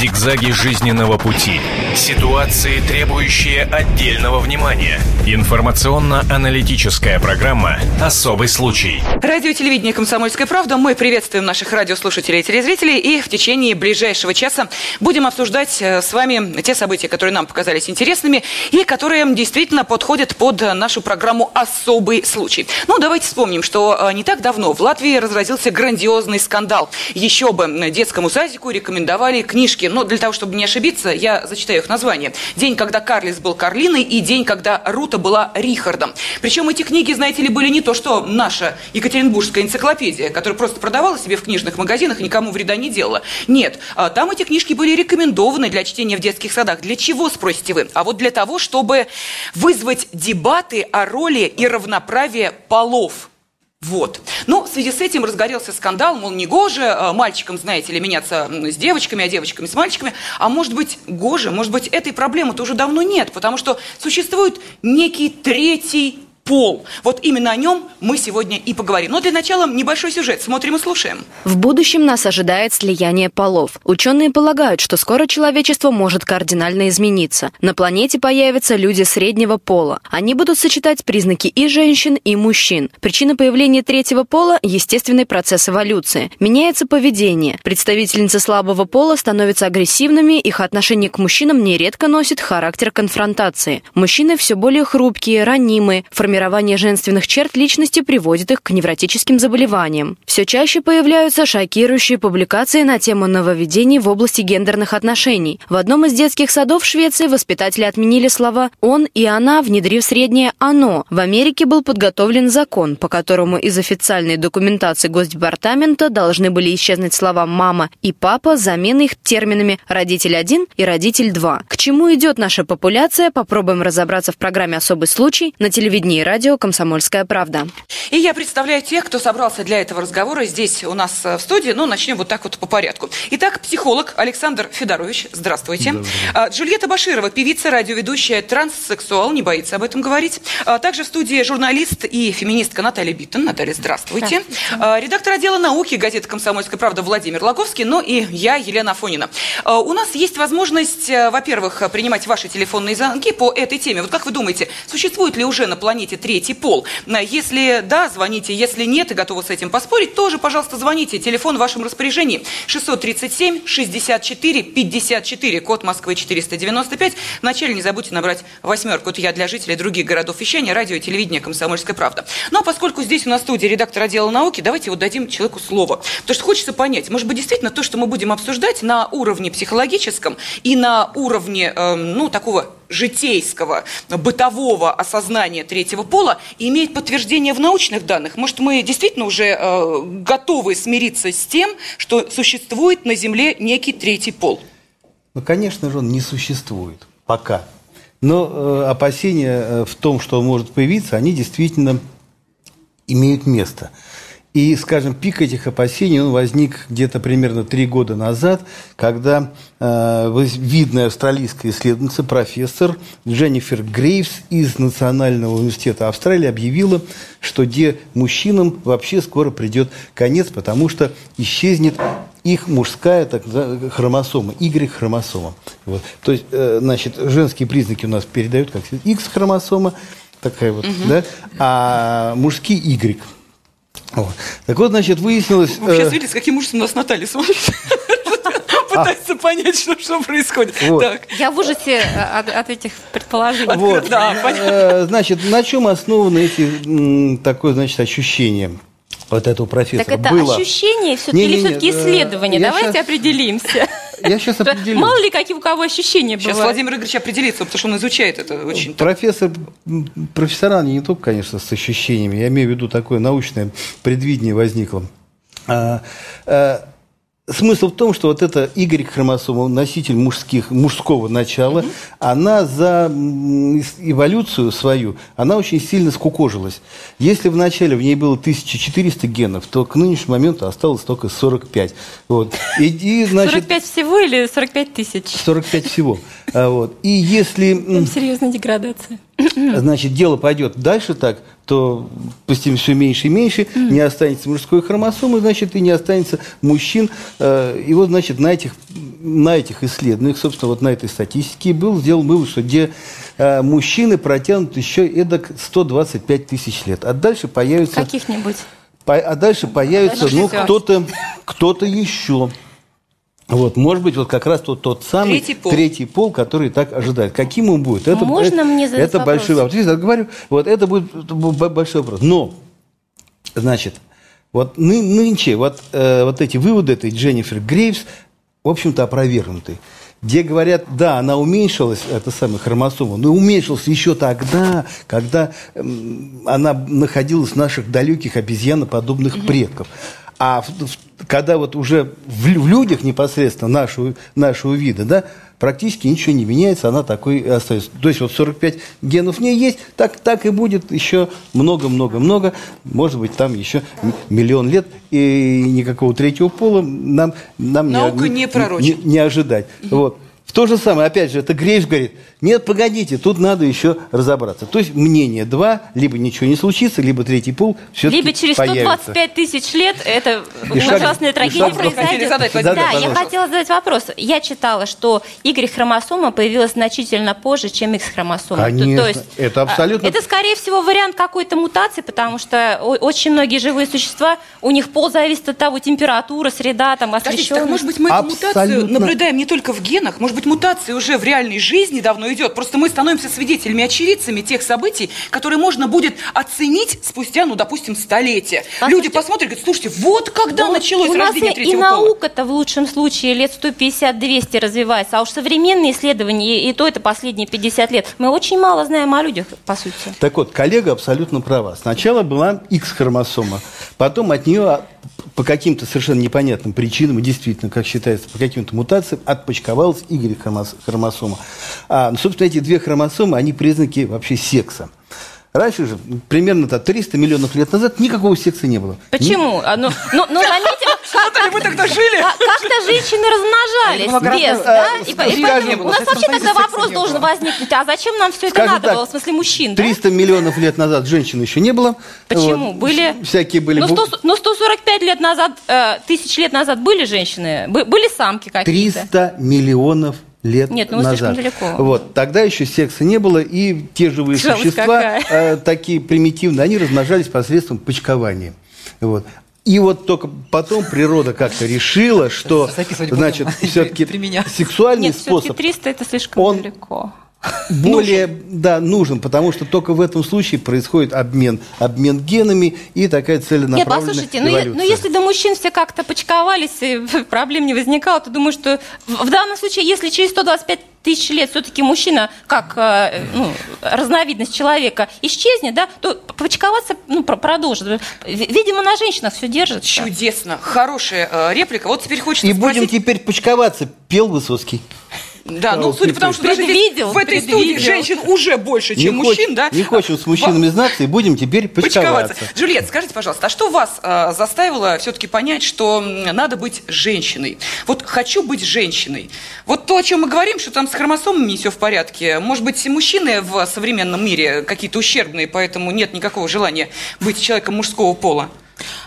Зигзаги жизненного пути. Ситуации, требующие отдельного внимания. Информационно-аналитическая программа «Особый случай». Радио телевидение «Комсомольская правда». Мы приветствуем наших радиослушателей и телезрителей. И в течение ближайшего часа будем обсуждать э, с вами те события, которые нам показались интересными и которые действительно подходят под нашу программу «Особый случай». Ну, давайте вспомним, что э, не так давно в Латвии разразился грандиозный скандал. Еще бы детскому садику рекомендовали книжки. Но для того, чтобы не ошибиться, я зачитаю их название. «День, когда Карлис был Карлиной» и «День, когда Рута была Рихардом». Причем эти книги, знаете ли, были не то, что наша Екатеринбургская энциклопедия, которая просто продавала себе в книжных магазинах и никому вреда не делала. Нет, а там эти книжки были рекомендованы для чтения в детских садах. Для чего, спросите вы? А вот для того, чтобы вызвать дебаты о роли и равноправии полов вот. Ну, в связи с этим разгорелся скандал, мол, не гоже а мальчикам, знаете ли, меняться с девочками, а девочками с мальчиками. А может быть, гоже, может быть, этой проблемы-то уже давно нет, потому что существует некий третий пол. Вот именно о нем мы сегодня и поговорим. Но для начала небольшой сюжет. Смотрим и слушаем. В будущем нас ожидает слияние полов. Ученые полагают, что скоро человечество может кардинально измениться. На планете появятся люди среднего пола. Они будут сочетать признаки и женщин, и мужчин. Причина появления третьего пола – естественный процесс эволюции. Меняется поведение. Представительницы слабого пола становятся агрессивными, их отношение к мужчинам нередко носит характер конфронтации. Мужчины все более хрупкие, ранимые, формируют формирование женственных черт личности приводит их к невротическим заболеваниям. Все чаще появляются шокирующие публикации на тему нововведений в области гендерных отношений. В одном из детских садов Швеции воспитатели отменили слова «он» и «она», внедрив среднее «оно». В Америке был подготовлен закон, по которому из официальной документации Госдепартамента должны были исчезнуть слова «мама» и «папа», замены их терминами «родитель 1» и «родитель 2». К чему идет наша популяция, попробуем разобраться в программе «Особый случай» на телевидении радио «Комсомольская правда». И я представляю тех, кто собрался для этого разговора здесь у нас э, в студии. Ну, начнем вот так вот по порядку. Итак, психолог Александр Федорович. Здравствуйте. А, Джульетта Баширова, певица, радиоведущая, транссексуал, не боится об этом говорить. А, также в студии журналист и феминистка Наталья Биттон. Наталья, здравствуйте. здравствуйте. А, редактор отдела науки газеты «Комсомольская правда» Владимир Логовский. Ну и я, Елена Афонина. У нас есть возможность, э, во-первых, принимать ваши телефонные звонки по этой теме. Вот как вы думаете, существует ли уже на планете третий пол. Если да, звоните. Если нет и готовы с этим поспорить, тоже, пожалуйста, звоните. Телефон в вашем распоряжении 637 64 54, код Москвы 495. Вначале не забудьте набрать восьмерку. Это я для жителей других городов вещания, радио и телевидение «Комсомольская правда». Ну, а поскольку здесь у нас в студии редактор отдела науки, давайте вот дадим человеку слово. Потому что хочется понять, может быть, действительно то, что мы будем обсуждать на уровне психологическом и на уровне, э, ну, такого житейского, бытового осознания третьего пола имеет подтверждение в научных данных. Может, мы действительно уже э, готовы смириться с тем, что существует на Земле некий третий пол? Ну, конечно же, он не существует пока. Но э, опасения э, в том, что он может появиться, они действительно имеют место. И, скажем, пик этих опасений он возник где-то примерно три года назад, когда э, видная австралийская исследовательница, профессор Дженнифер Грейвс из Национального университета Австралии объявила, что где мужчинам вообще скоро придет конец, потому что исчезнет их мужская так, хромосома, Y-хромосома. Вот. То есть, э, значит, женские признаки у нас передают как X-хромосома, такая вот, угу. да, а мужские Y. Вот. Так вот, значит, выяснилось... Вы сейчас э... видели, с каким ужасом нас Наталья смотрит? Пытается понять, что, что происходит. Вот. Так. Я в ужасе э, от, от этих предположений. Вот. Да, э, значит, на чем основаны эти такое, значит, ощущения? вот этого профессора так это было. ощущение все-таки или все-таки исследование? Давайте сейчас... определимся. Я сейчас определю. Мало ли, какие у кого ощущения сейчас бывают. Сейчас Владимир Игоревич определится, потому что он изучает это очень... Профессор, профессора не только, конечно, с ощущениями. Я имею в виду такое научное предвидение возникло. Смысл в том, что вот эта Y-хромосома, носитель мужских, мужского начала, mm-hmm. она за эволюцию свою, она очень сильно скукожилась. Если вначале в ней было 1400 генов, то к нынешнему моменту осталось только 45. Вот. И, и, значит, 45 всего или 45 тысяч? 45 всего. А, вот. И если... Там серьезная деградация. Значит, дело пойдет дальше так, то постепенно все меньше и меньше, mm. не останется мужской хромосомы, значит, и не останется мужчин. Э, и вот, значит, на этих, на этих исследованиях, собственно, вот на этой статистике был сделан вывод, что где э, мужчины протянут еще эдак 125 тысяч лет. А дальше появится... Каких-нибудь? А дальше появится, ну, кто-то кто еще. Вот, может быть, вот как раз тот, тот самый третий пол. третий пол, который так ожидает. Каким он будет? Это, Можно это, мне задать Это вопрос? большой вопрос. Я говорю, вот это будет большой вопрос. Но, значит, вот ны, нынче вот, э, вот эти выводы этой Дженнифер Грейвс, в общем-то, опровергнуты. Где говорят, да, она уменьшилась, это самая хромосома, но уменьшилась еще тогда, когда э, она находилась в наших далеких обезьяноподобных угу. предков. А в, в, когда вот уже в, в людях непосредственно нашего, нашего вида, да, практически ничего не меняется, она такой и остается. То есть вот 45 генов в ней есть, так, так и будет еще много-много-много, может быть, там еще миллион лет, и никакого третьего пола нам, нам Наука не, не, не, не, ожидать. Угу. Вот. В то же самое, опять же, это Грейвс говорит, нет, погодите, тут надо еще разобраться. То есть мнение два, либо ничего не случится, либо третий пол все-таки Либо через появится. 125 тысяч лет это И ужасная шаг- трагедия шаг- произойдет. задать, да, Владимир, я хотела задать вопрос. Я читала, что Y-хромосома появилась значительно позже, чем X-хромосома. Конечно, То есть, это абсолютно- а, Это, скорее всего, вариант какой-то мутации, потому что очень многие живые существа, у них пол зависит от того, температура, среда, там, Скажите, так освещенность. может быть мы эту мутацию Абсолютно. наблюдаем не только в генах, может быть мутация уже в реальной жизни давно идет, просто мы становимся свидетелями, очевидцами тех событий, которые можно будет оценить спустя, ну, допустим, столетия. Послушайте, Люди посмотрят и говорят, слушайте, вот когда Ну, началось у нас рождение и, и третьего наука-то в лучшем случае лет 150-200 развивается, а уж современные исследования, и, и то это последние 50 лет, мы очень мало знаем о людях, по сути. Так вот, коллега абсолютно права. Сначала была X-хромосома, потом от нее а, по каким-то совершенно непонятным причинам, и действительно, как считается, по каким-то мутациям, отпочковалась Y-хромосома. А, ну, собственно, эти две хромосомы, они признаки вообще секса. Раньше же, примерно так, 300 миллионов лет назад, никакого секса не было. Почему? А, Ну, ну, ну, заметьте, Как-то мы тогда жили. как- как-то женщины размножались гораздо, без, да? И, поэтому у нас вообще тогда вопрос должен было. возникнуть, а зачем нам все это Скажем надо так, было, в смысле мужчин, да? 300 миллионов лет назад женщин еще не было. Почему? Вот. Были? Всякие были. Ну, бу- 100 ну, 145 лет назад, э, тысяч лет назад были женщины? Бы- были самки какие-то? 300 миллионов лет Нет, ну назад. слишком далеко. Вот. Тогда еще секса не было, и те живые Жалость существа, э, такие примитивные, они размножались посредством почкования. Вот. И вот только потом природа как-то решила, что, значит, все-таки При меня. сексуальный Нет, все-таки способ 300 это слишком Он- далеко. Более да, нужен, потому что только в этом случае происходит обмен, обмен генами и такая Нет, целенаправленная послушайте, ну, ну если до мужчин все как-то почковались, и проблем не возникало, то думаю, что в, данном случае, если через 125 тысяч лет все-таки мужчина, как э, ну, разновидность человека, исчезнет, да, то почковаться ну, про- продолжит. Видимо, на женщинах все держится. Чудесно. Хорошая э, реплика. Вот теперь хочется И будем спросить... теперь почковаться, пел Высоцкий. Да, ну, судя по тому, что даже здесь, предвидел, в этой предвидел. студии женщин уже больше, чем не мужчин, хочем, да? Не хочем с мужчинами знаться, и будем теперь Почковаться. Джульет, скажите, пожалуйста, а что вас э, заставило все-таки понять, что надо быть женщиной? Вот хочу быть женщиной. Вот то, о чем мы говорим, что там с хромосомами не все в порядке. Может быть, мужчины в современном мире какие-то ущербные, поэтому нет никакого желания быть человеком мужского пола.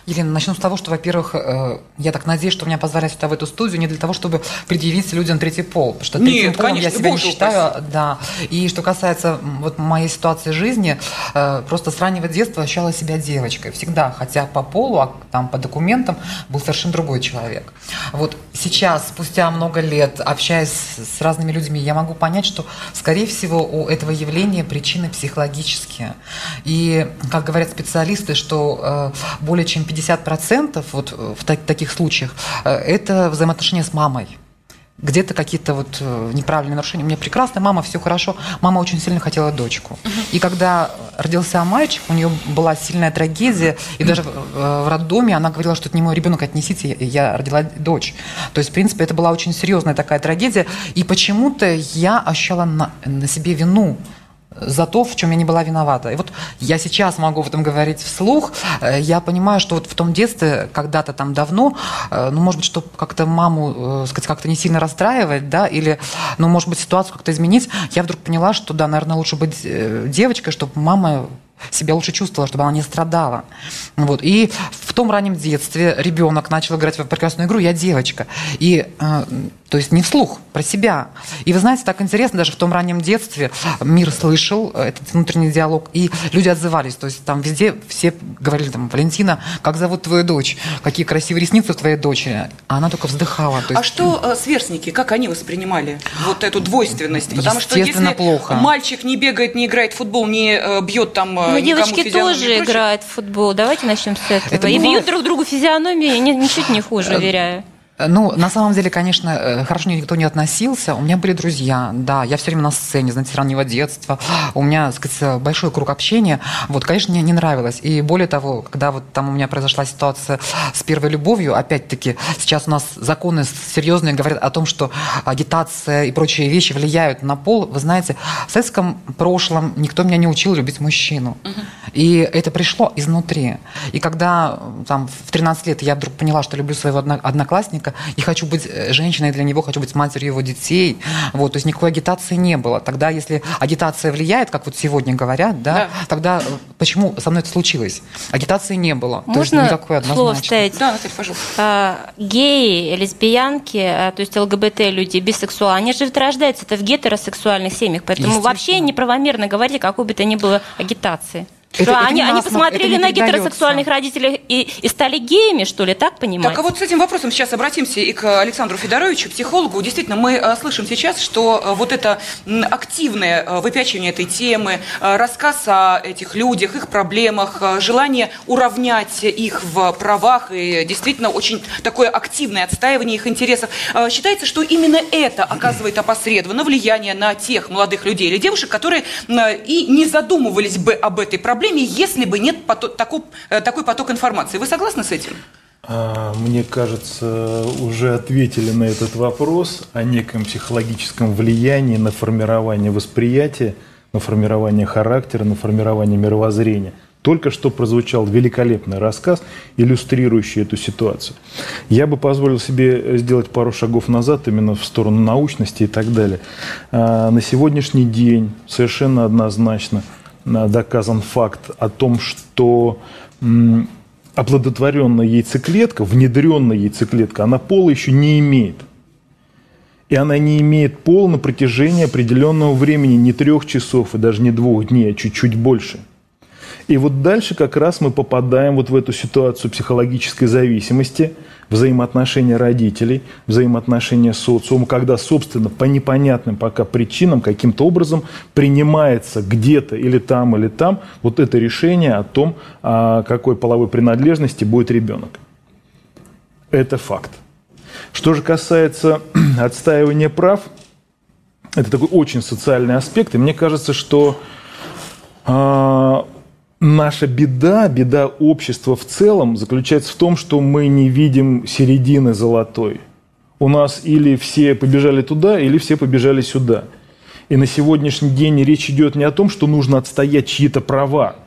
Елена, начну с того, что, во-первых, э, я так надеюсь, что меня позвали сюда в эту студию не для того, чтобы предъявить людям третий пол, потому что Нет, третьим полом конечно, я себя не считаю, да. И что касается вот моей ситуации жизни, э, просто с раннего детства ощущала себя девочкой всегда, хотя по полу, а там по документам был совершенно другой человек. Вот сейчас, спустя много лет, общаясь с разными людьми, я могу понять, что, скорее всего, у этого явления причины психологические. И, как говорят специалисты, что э, более чем 50% вот э, в так- таких случаях э, это взаимоотношения с мамой. Где-то какие-то вот э, неправильные нарушения. У меня прекрасная мама, все хорошо. Мама очень сильно хотела дочку. И когда родился мальчик, у нее была сильная трагедия, и даже в роддоме она говорила, что это не мой ребенок, отнесите, я- я родила дочь. То есть, в принципе, это была очень серьезная такая трагедия. И почему-то я ощущала на, на себе вину за то, в чем я не была виновата. И вот я сейчас могу об этом говорить вслух. Э, Я понимаю, что вот в том детстве, когда-то там давно, э, ну, может быть, чтобы как-то маму, э, сказать, как-то не сильно расстраивать, да, или, ну, может быть, ситуацию как-то изменить, я вдруг поняла, что, да, наверное, лучше быть девочкой, чтобы мама себя лучше чувствовала, чтобы она не страдала. Вот. И в том раннем детстве ребенок начал играть в прекрасную игру «Я девочка». И то есть не вслух, про себя. И вы знаете, так интересно, даже в том раннем детстве мир слышал этот внутренний диалог, и люди отзывались. То есть там везде все говорили, там, Валентина, как зовут твою дочь? Какие красивые ресницы у твоей дочери? А она только вздыхала. То есть... А что э, сверстники, как они воспринимали вот эту двойственность? Потому что если плохо. мальчик не бегает, не играет в футбол, не э, бьет там э, Ну, девочки тоже играют в футбол. Давайте начнем с этого. Это и бьют друг другу физиономии, ничуть не хуже, уверяю. Ну, на самом деле, конечно, э, хорошо никто не относился. У меня были друзья, да, я все время на сцене, знаете, с раннего детства. У меня, так сказать, большой круг общения. Вот, конечно, мне не нравилось. И более того, когда вот там у меня произошла ситуация с первой любовью, опять-таки, сейчас у нас законы серьезные говорят о том, что агитация и прочие вещи влияют на пол. Вы знаете, в советском прошлом никто меня не учил любить мужчину. И это пришло изнутри. И когда там в 13 лет я вдруг поняла, что люблю своего одноклассника, ребенка, и хочу быть э, женщиной для него, хочу быть матерью его детей. Вот, то есть никакой агитации не было. Тогда, если агитация влияет, как вот сегодня говорят, да, да. тогда э, почему со мной это случилось? Агитации не было. Можно то есть никакой слово вставить? Да, Наталья, пожалуйста. А, геи, лесбиянки, а, то есть ЛГБТ-люди, бисексуалы, они же рождаются это в гетеросексуальных семьях, поэтому вообще неправомерно говорить о какой бы то ни было агитации. Это, что, это они, они посмотрели на гетеросексуальных родителей и, и стали геями, что ли, так понимаете? Так, а вот с этим вопросом сейчас обратимся и к Александру Федоровичу, психологу. Действительно, мы а, слышим сейчас, что а, вот это активное а, выпячивание этой темы, рассказ о этих людях, их проблемах, желание уравнять их в правах и действительно очень такое активное отстаивание их интересов. Считается, что именно это оказывает опосредованно влияние на тех молодых людей или девушек, которые и не задумывались бы об этой проблеме, проблеме, если бы нет поток, такой, э, такой поток информации. Вы согласны с этим? А, мне кажется, уже ответили на этот вопрос о неком психологическом влиянии на формирование восприятия, на формирование характера, на формирование мировоззрения. Только что прозвучал великолепный рассказ, иллюстрирующий эту ситуацию. Я бы позволил себе сделать пару шагов назад именно в сторону научности и так далее. А, на сегодняшний день совершенно однозначно – доказан факт о том, что оплодотворенная яйцеклетка, внедренная яйцеклетка, она пола еще не имеет. И она не имеет пола на протяжении определенного времени, не трех часов и даже не двух дней, а чуть-чуть больше – и вот дальше как раз мы попадаем вот в эту ситуацию психологической зависимости, взаимоотношения родителей, взаимоотношения социума, когда, собственно, по непонятным пока причинам каким-то образом принимается где-то или там, или там вот это решение о том, а, какой половой принадлежности будет ребенок. Это факт. Что же касается отстаивания прав, это такой очень социальный аспект, и мне кажется, что а, наша беда, беда общества в целом заключается в том, что мы не видим середины золотой. У нас или все побежали туда, или все побежали сюда. И на сегодняшний день речь идет не о том, что нужно отстоять чьи-то права,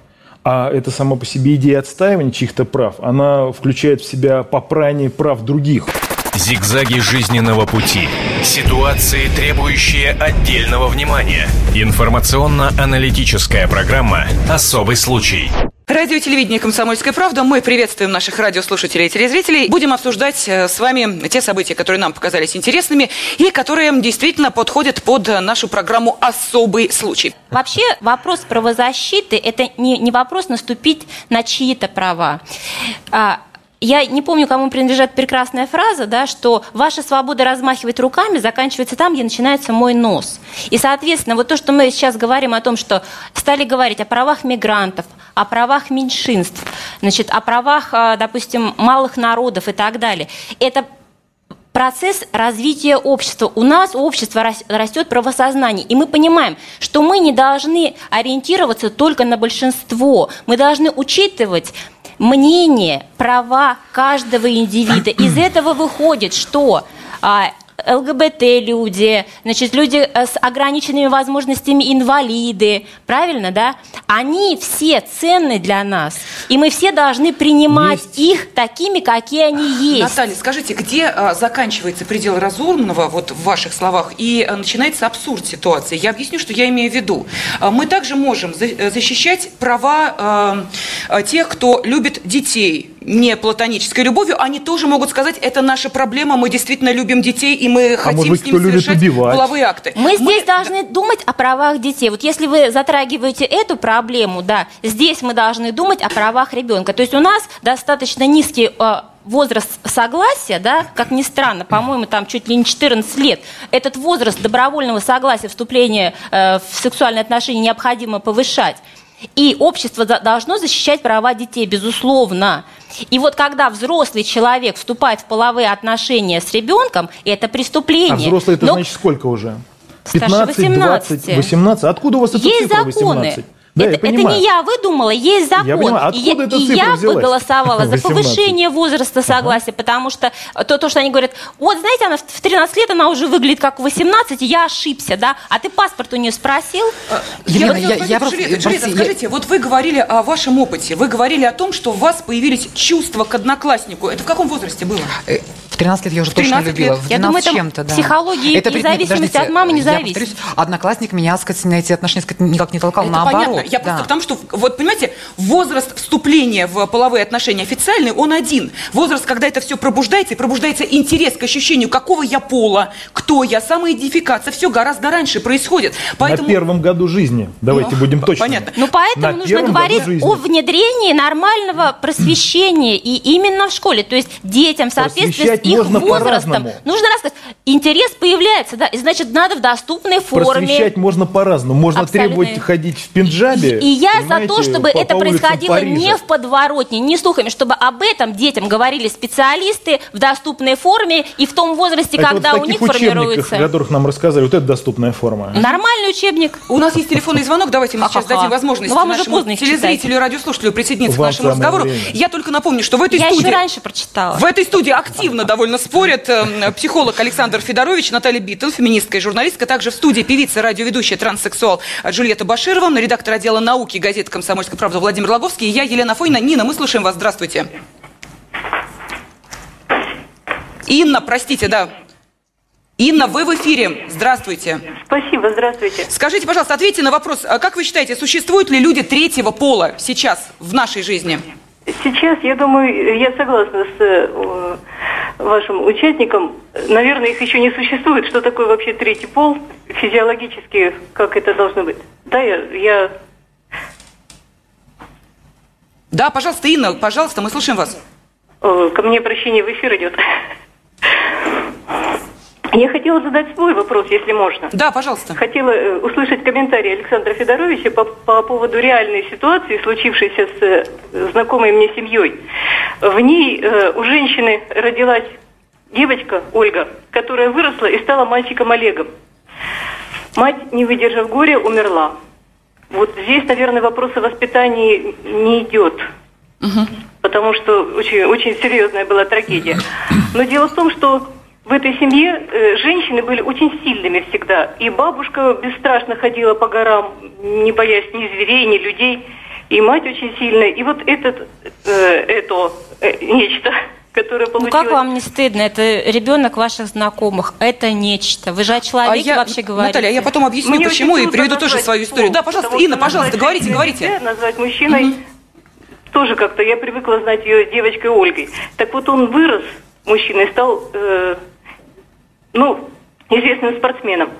а это сама по себе идея отстаивания чьих-то прав, она включает в себя попрание прав других. Зигзаги жизненного пути. Ситуации, требующие отдельного внимания. Информационно-аналитическая программа «Особый случай». Радио телевидение «Комсомольская правда». Мы приветствуем наших радиослушателей и телезрителей. Будем обсуждать э, с вами те события, которые нам показались интересными и которые действительно подходят под нашу программу «Особый случай». Вообще вопрос правозащиты – это не, не вопрос наступить на чьи-то права. А, я не помню, кому принадлежит прекрасная фраза, да, что ваша свобода размахивать руками заканчивается там, где начинается мой нос. И, соответственно, вот то, что мы сейчас говорим о том, что стали говорить о правах мигрантов, о правах меньшинств, значит, о правах, а, допустим, малых народов и так далее, это процесс развития общества. У нас общество растет правосознание, и мы понимаем, что мы не должны ориентироваться только на большинство, мы должны учитывать мнение, права каждого индивида. Из этого выходит, что а, ЛГБТ-люди, значит, люди э, с ограниченными возможностями, инвалиды, правильно, да? Они все ценны для нас, и мы все должны принимать Есть. их такими, какие они есть. Наталья, скажите, где а, заканчивается предел разумного, вот в ваших словах, и а, начинается абсурд ситуации? Я объясню, что я имею в виду. А, мы также можем за- э, защищать права тех, кто любит детей не платонической любовью. Они тоже могут сказать, это наша проблема, мы действительно любим детей, и мы хотим может быть, с ними совершать половые акты. Мы здесь должны думать о правах детей. Вот если вы затрагиваете эту проблему, да, здесь мы должны думать о правах ребенка. То есть у нас достаточно низкий э, возраст согласия, да, как ни странно, по-моему, там чуть ли не 14 лет. Этот возраст добровольного согласия вступления э, в сексуальные отношения необходимо повышать. И общество должно защищать права детей, безусловно. И вот когда взрослый человек вступает в половые отношения с ребенком, это преступление. А взрослый это Но значит сколько уже? Старше 15, 20, 18. 18. Откуда у вас эта есть цифра законы. 18? Да, я это, это не я выдумала, есть закон. Я понимаю. и я, и цифра я бы взялась? голосовала за 18. повышение возраста согласия, потому что то, то, что они говорят, вот, знаете, она в в 13 лет, она уже выглядит как в 18, я ошибся, да? А ты паспорт у нее спросил? Елена, вот я- я просто- я- скажите, вот вы говорили о вашем опыте, вы говорили о том, что у вас появились чувства к однокласснику. Это в каком возрасте было? Э, В 13 лет я уже точно 13 любила. лет. В Я 12 думаю, это чем-то, да. психология и при- зависимость подождите, от мамы не я зависит. одноклассник меня, сказать, на эти отношения сказать, никак не толкал, Это наоборот. понятно. Я просто да. потому, что, вот понимаете, возраст вступления в половые отношения официальный, он один. Возраст, когда это все пробуждается, и пробуждается интерес к ощущению, какого я пола, кто я, самоидентификация, все гораздо раньше происходит. Поэтому... На первом году жизни. Давайте Ну, будем точно. понятно. Ну, поэтому На нужно говорить о внедрении нормального просвещения и именно в школе. То есть детям в соответствии с их можно возрастом нужно рассказать. Интерес появляется, да, и значит, надо в доступной форме. Просвещать можно по-разному. Можно Абсолютно. требовать ходить в пинджабе. И я за то, чтобы по- это по происходило не в подворотне, не слухами, чтобы об этом детям говорили специалисты в доступной форме и в том возрасте, Это когда вот у них формируется. о которых нам рассказали, вот это доступная форма. Нормальный учебник. У нас есть телефонный звонок, давайте мы сейчас дадим возможность Ну, вам уже нашему поздно телезрителю и радиослушателю присоединиться к нашему разговору. Я только напомню, что в этой Я студии... еще раньше прочитала. В этой студии активно довольно спорят э, психолог Александр Федорович, Наталья Биттон, феминистка и журналистка, также в студии певица, радиоведущая, транссексуал Джульетта Баширова, редактор отдела науки газеты «Комсомольская правда» Владимир Логовский, и я, Елена Афонина. Нина, мы слушаем вас. Здравствуйте. Инна, простите, да. Инна, вы в эфире. Здравствуйте. Спасибо, здравствуйте. Скажите, пожалуйста, ответьте на вопрос, а как вы считаете, существуют ли люди третьего пола сейчас в нашей жизни? Сейчас, я думаю, я согласна с э, вашим участником. Наверное, их еще не существует. Что такое вообще третий пол? Физиологически, как это должно быть? Да, я, я Да, пожалуйста, Инна, пожалуйста, мы слушаем вас. э, ко мне обращение в эфир идет. Я хотела задать свой вопрос, если можно. Да, пожалуйста. Хотела э, услышать комментарий Александра Федоровича по, по поводу реальной ситуации, случившейся с э, знакомой мне семьей. В ней э, у женщины родилась девочка Ольга, которая выросла и стала мальчиком Олегом. Мать, не выдержав горя, умерла. Вот здесь, наверное, вопрос о воспитании не идет. Потому что очень, очень серьезная была трагедия. Но дело в том, что в этой семье э, женщины были очень сильными всегда. И бабушка бесстрашно ходила по горам, не боясь ни зверей, ни людей. И мать очень сильная. И вот этот, э, это э, нечто, которое Ну получилось... как вам не стыдно? Это ребенок ваших знакомых. Это нечто. Вы же о человеке вообще говорите. Наталья, я потом объясню, Мне почему, и приведу тоже свою историю. пол, Да, пожалуйста, потому Инна, пожалуйста, говорите, говорите. назвать мужчиной тоже как-то. Я привыкла знать ее девочкой Ольгой. Так вот он вырос, мужчина, и стал, э, ну, известным спортсменом.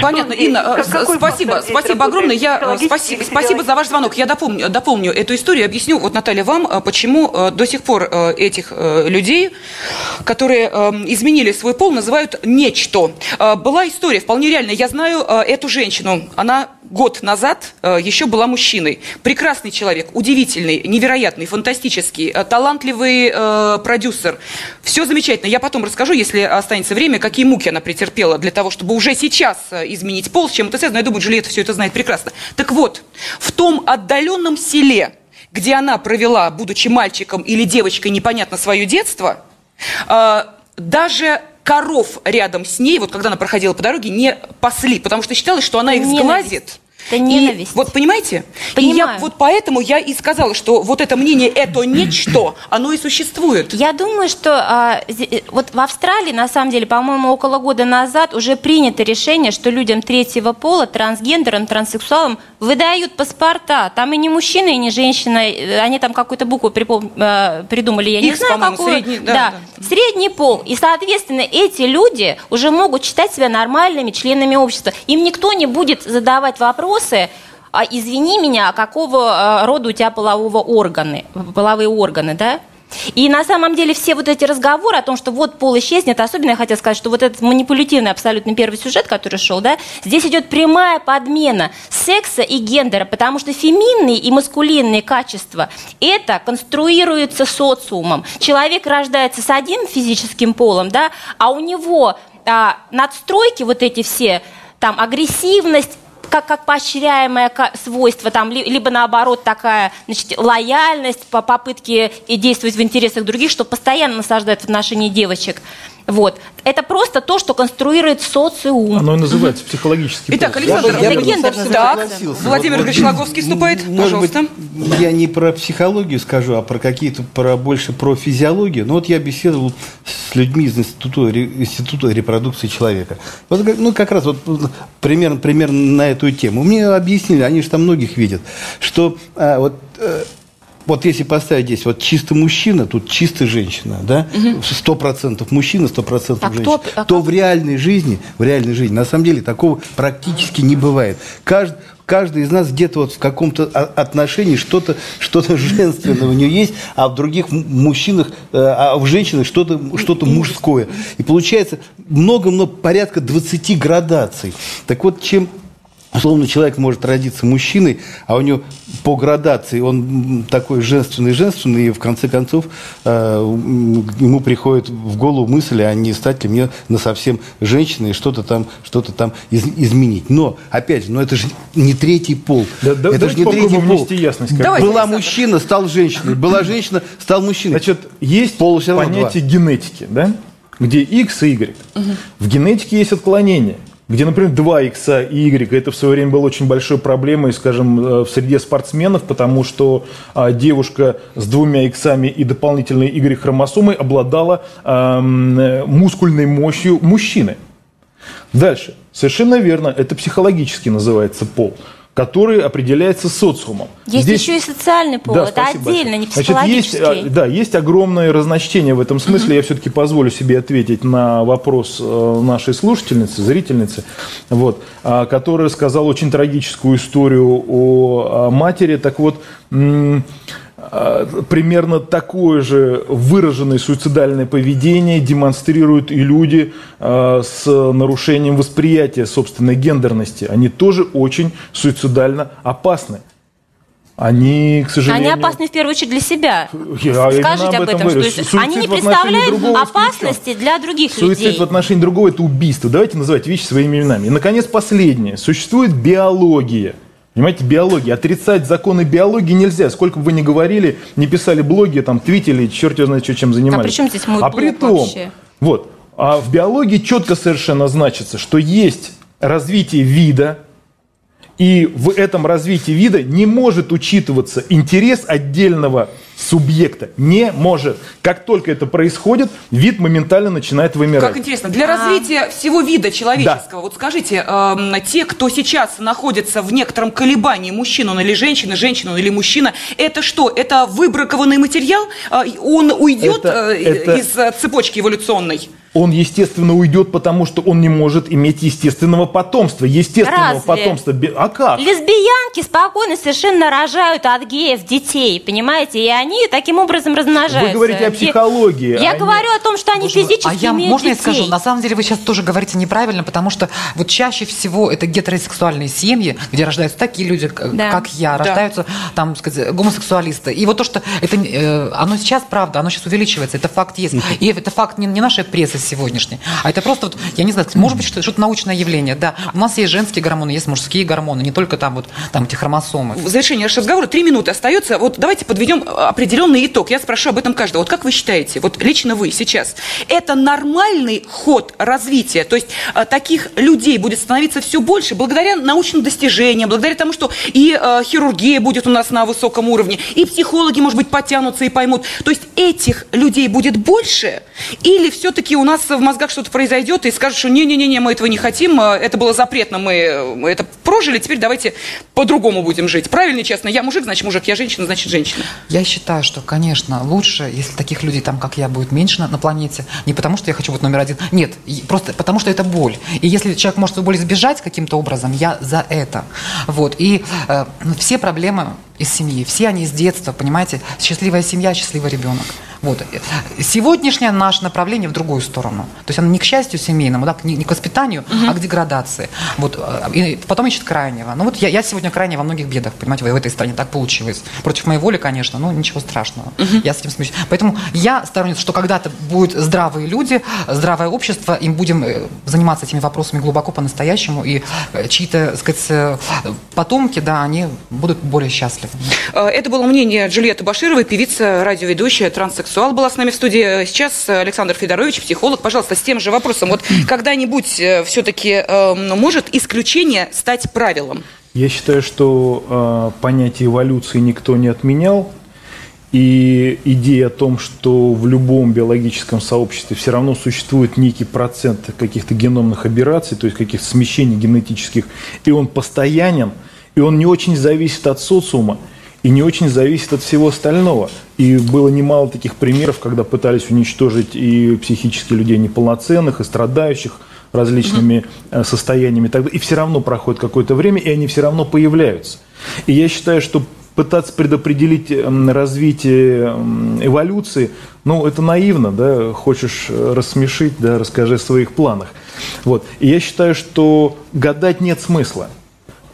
Понятно, здесь? Инна, э, Как- спасибо, спасибо огромное. Я, э, спасибо, спасибо за ваш звонок. Я дополню, дополню эту историю, объясню, вот, Наталья, вам, э, почему до сих пор этих людей, которые изменили свой пол, называют нечто. Была история, вполне реальная. Я знаю эту женщину. Она год назад еще была мужчиной. Прекрасный человек, удивительный, невероятный, фантастический, талантливый продюсер. Все замечательно. Я потом расскажу, если останется время, какие муки она претерпела для того, чтобы уже сейчас э, изменить пол, с чем это связано. Я думаю, Джульетта все это знает прекрасно. Так вот, в том отдаленном селе, где она провела, будучи мальчиком или девочкой, непонятно свое детство, э, даже коров рядом с ней, вот когда она проходила по дороге, не пасли, потому что считалось, что она их Ненависть. Это И ненависть. вот понимаете? И Понимаю. я, вот поэтому я и сказала, что вот это мнение «это ничто», оно и существует. Я думаю, что а, э, вот в Австралии, на самом деле, по-моему, около года назад уже принято решение, что людям третьего пола, трансгендерам, транссексуалам выдают паспорта. Там и не мужчина, и не женщина. э, Они там какую-то букву припом- э, придумали, я не Икс, знаю, какую. средний, да, средний пол. И, соответственно, эти люди уже могут считать себя нормальными членами общества. Им никто не будет задавать вопросы, а извини меня, а какого э, рода у тебя полового органы, половые органы, да? И на самом деле все вот эти разговоры о том, что вот пол исчезнет, особенно я хотела сказать, что вот этот манипулятивный абсолютно первый сюжет, который шел, да, здесь идет прямая подмена секса и гендера, потому что феминные и маскулинные качества, это конструируется социумом. Человек рождается с одним физическим полом, да, а у него а, надстройки вот эти все, там, агрессивность, как, как поощряемое свойство, там, ли- либо наоборот такая значит, лояльность по попытке и действовать в интересах других, что постоянно насаждает в отношении девочек. Вот. Это просто то, что конструирует социум. Оно и называется психологический Итак. Александр, Я бы- я это гендер Так. Владимир Вот- Игоревич Логовский вступает, Может пожалуйста. быть, я не про психологию скажу, а про какие-то, про больше про физиологию. Ну вот я беседовал с людьми из института, института репродукции человека. Вот, ну как раз вот примерно, примерно на эту тему. Мне объяснили, они же там многих видят, что а, вот э, вот если поставить здесь вот чисто мужчина, тут чисто женщина, да, сто процентов мужчина, сто процентов А кто- женщина, а то в реальной жизни, в реальной жизни, на самом деле такого практически не бывает. Кажд- каждый из нас где-то вот в каком-то отношении что-то что женственное у нее есть, а в других мужчинах, э, а в женщинах что-то что мужское. И получается много-много, порядка 20 градаций. Так вот, чем Условно, человек может родиться мужчиной, а у него по градации он такой женственный-женственный, и в конце концов э, ему приходит в голову мысль, а не стать ли мне на совсем женщиной и что-то там, что-то там из- изменить. Но, опять же, но это же не третий пол. Да- да- это же не третий пол. внести ясность. как Давайте, Была Александр. мужчина, стал женщиной. Была женщина, стал мужчиной. Значит, есть Пол понятие генетики, да? где X и Y. В генетике есть отклонения где, например, 2 X и Y, это в свое время было очень большой проблемой, скажем, э, в среде спортсменов, потому что а, девушка с двумя иксами и дополнительной Y-хромосомой обладала ам, э, мускульной мощью мужчины. Дальше. Совершенно верно, это психологически называется пол который определяется социумом. Есть Здесь- еще и социальный пол. Да, это отдельно, большое. не Значит, психологический. есть, а, да, есть огромное разночтение в этом смысле. Я все-таки позволю себе ответить на вопрос э, нашей слушательницы, зрительницы, вот, а, которая сказала очень трагическую историю о а, матери. Так вот, примерно такое же выраженное суицидальное поведение демонстрируют и люди а, с нарушением восприятия собственной гендерности. Они тоже очень суицидально опасны. Они, к сожалению... Они опасны в первую очередь для себя. Я Скажите об об этом этом, говорю. что Суицид они не представляют опасности для других Суицид людей. в отношении другого – это убийство. Давайте называть вещи своими именами. И, наконец, последнее. Существует биология. Понимаете, биология. Отрицать законы биологии нельзя. Сколько бы вы ни говорили, не писали блоги, там, твитили, черт его знает, что, чем занимались. А при чем здесь мой А при том, вообще? вот, а в биологии четко совершенно значится, что есть развитие вида, и в этом развитии вида не может учитываться интерес отдельного субъекта. Не может. Как только это происходит, вид моментально начинает вымирать. Как интересно, для развития всего вида человеческого, вот скажите, эм, те, кто сейчас находится в некотором колебании, мужчина он или женщина, женщина он или мужчина, это что? Это выбракованный материал? Э, Он уйдет Это- э, это- из э, цепочки эволюционной? Он, естественно, уйдет, потому что он не может иметь естественного потомства. Естественного Разве? потомства. А как? Лесбиянки спокойно совершенно рожают от геев детей, понимаете? И они таким образом размножаются. Вы говорите о психологии. Я Они- говорю о том, что они Боже физически а я, имеют можно я детей. скажу? На самом деле вы сейчас тоже говорите неправильно, потому что вот чаще всего это гетеросексуальные семьи, где рождаются такие люди, Да. как я, Да. рождаются там, сказать, гомосексуалисты. И вот то, что это, э, оно сейчас правда, оно сейчас увеличивается, это факт есть. И это факт не, не нашей прессы сегодняшний, а это просто, вот, я не знаю, может быть, что-то научное явление, да. У нас есть женские гормоны, есть мужские гормоны, не только там вот там эти хромосомы. В завершение нашего разговора три минуты остается. Вот давайте подведем определенный итог. Я спрошу об этом каждого. Вот как вы считаете, вот лично вы сейчас, это нормальный ход развития? То есть э, таких людей будет становиться все больше благодаря научным достижениям, благодаря тому, что и э, хирургия будет у нас на высоком уровне, и психологи, может быть, потянутся и поймут. То есть этих людей будет больше, или все-таки у нас в мозгах что-то произойдет и скажут, что не-не-не, мы этого не хотим, э, это было запретно, мы это прожили, теперь давайте по-другому будем жить. Правильно и честно? Я мужик, значит мужик, я женщина, значит женщина. Я считаю, что, конечно, лучше, если таких людей там, как я, будет меньше на, на планете. Не потому, что я хочу быть номер один. Нет, просто потому, что это боль. И если человек может эту боль избежать каким-то образом, я за это. Вот. И э, все проблемы из семьи. Все они с детства, понимаете? Счастливая семья, счастливый ребенок. Вот. Сегодняшнее наше направление в другую сторону. То есть оно не к счастью семейному, да, не, к воспитанию, угу. а к деградации. Вот. И потом ищет крайнего. Ну вот я, я сегодня крайне во многих бедах, понимаете, в этой стране так получилось. Против моей воли, конечно, но ничего страшного. Угу. Я с этим смеюсь. Поэтому я сторонница, что когда-то будут здравые люди, здравое общество, им будем э, заниматься этими вопросами глубоко по-настоящему, и э, чьи-то, сказать, э, потомки, да, они будут более счастливы. Э, это было мнение Джульетты Башировой, певица, радиоведущая, транссексуал была с нами в студии. Сейчас Александр Федорович, психолог. Пожалуйста, с тем же вопросом. Вот когда-нибудь э, все-таки э, может исключение стать правилом? Я считаю, что э, понятие эволюции никто не отменял. И идея о том, что в любом биологическом сообществе все равно существует некий процент каких-то геномных операций, то есть каких-то смещений генетических, и он постоянен – и он не очень зависит от социума и не очень зависит от всего остального. И было немало таких примеров, когда пытались уничтожить и психически людей неполноценных, и страдающих различными угу. состояниями. И все равно проходит какое-то время, и они все равно появляются. И я считаю, что пытаться предопределить развитие эволюции, ну, это наивно, да, хочешь рассмешить, да, расскажи о своих планах. Вот. И я считаю, что гадать нет смысла.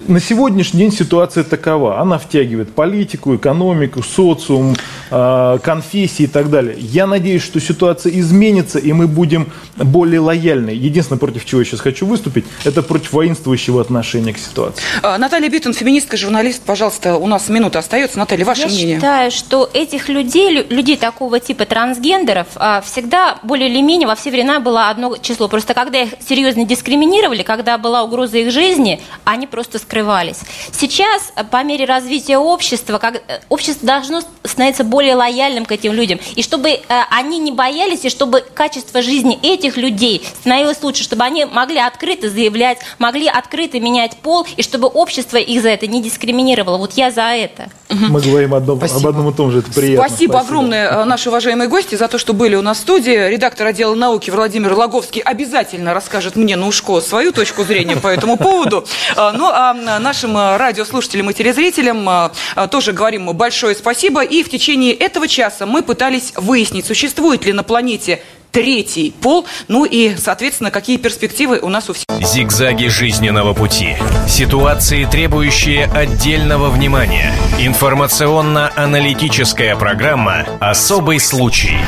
На сегодняшний день ситуация такова. Она втягивает политику, экономику, социум, конфессии и так далее. Я надеюсь, что ситуация изменится, и мы будем более лояльны. Единственное, против чего я сейчас хочу выступить, это против воинствующего отношения к ситуации. А, Наталья Битон, феминистка, журналист. Пожалуйста, у нас минута остается. Наталья, ваше я мнение? Я считаю, что этих людей, людей такого типа трансгендеров, а, всегда более или менее во все времена было одно число. Просто когда их серьезно дискриминировали, когда была угроза их жизни, они просто скрывались. Сейчас, э, по мере развития общества, как, э, общество должно становиться более лояльным к этим людям. И чтобы э, они не боялись, и чтобы качество жизни этих людей становилось лучше, чтобы они могли открыто заявлять, могли открыто менять пол, и чтобы общество их за это не дискриминировало. Вот я за это. Мы говорим одном, об одном и том же, это приятно. Спасибо, Спасибо огромное, наши уважаемые гости, за то, что были у нас в студии. Редактор отдела науки Владимир Логовский обязательно расскажет мне на ушко свою точку зрения по этому поводу. Ну, а нашим радиослушателям и телезрителям тоже говорим большое спасибо. И в течение этого часа мы пытались выяснить, существует ли на планете третий пол, ну и, соответственно, какие перспективы у нас у всех. Зигзаги жизненного пути. Ситуации, требующие отдельного внимания. Информационно-аналитическая программа «Особый случай».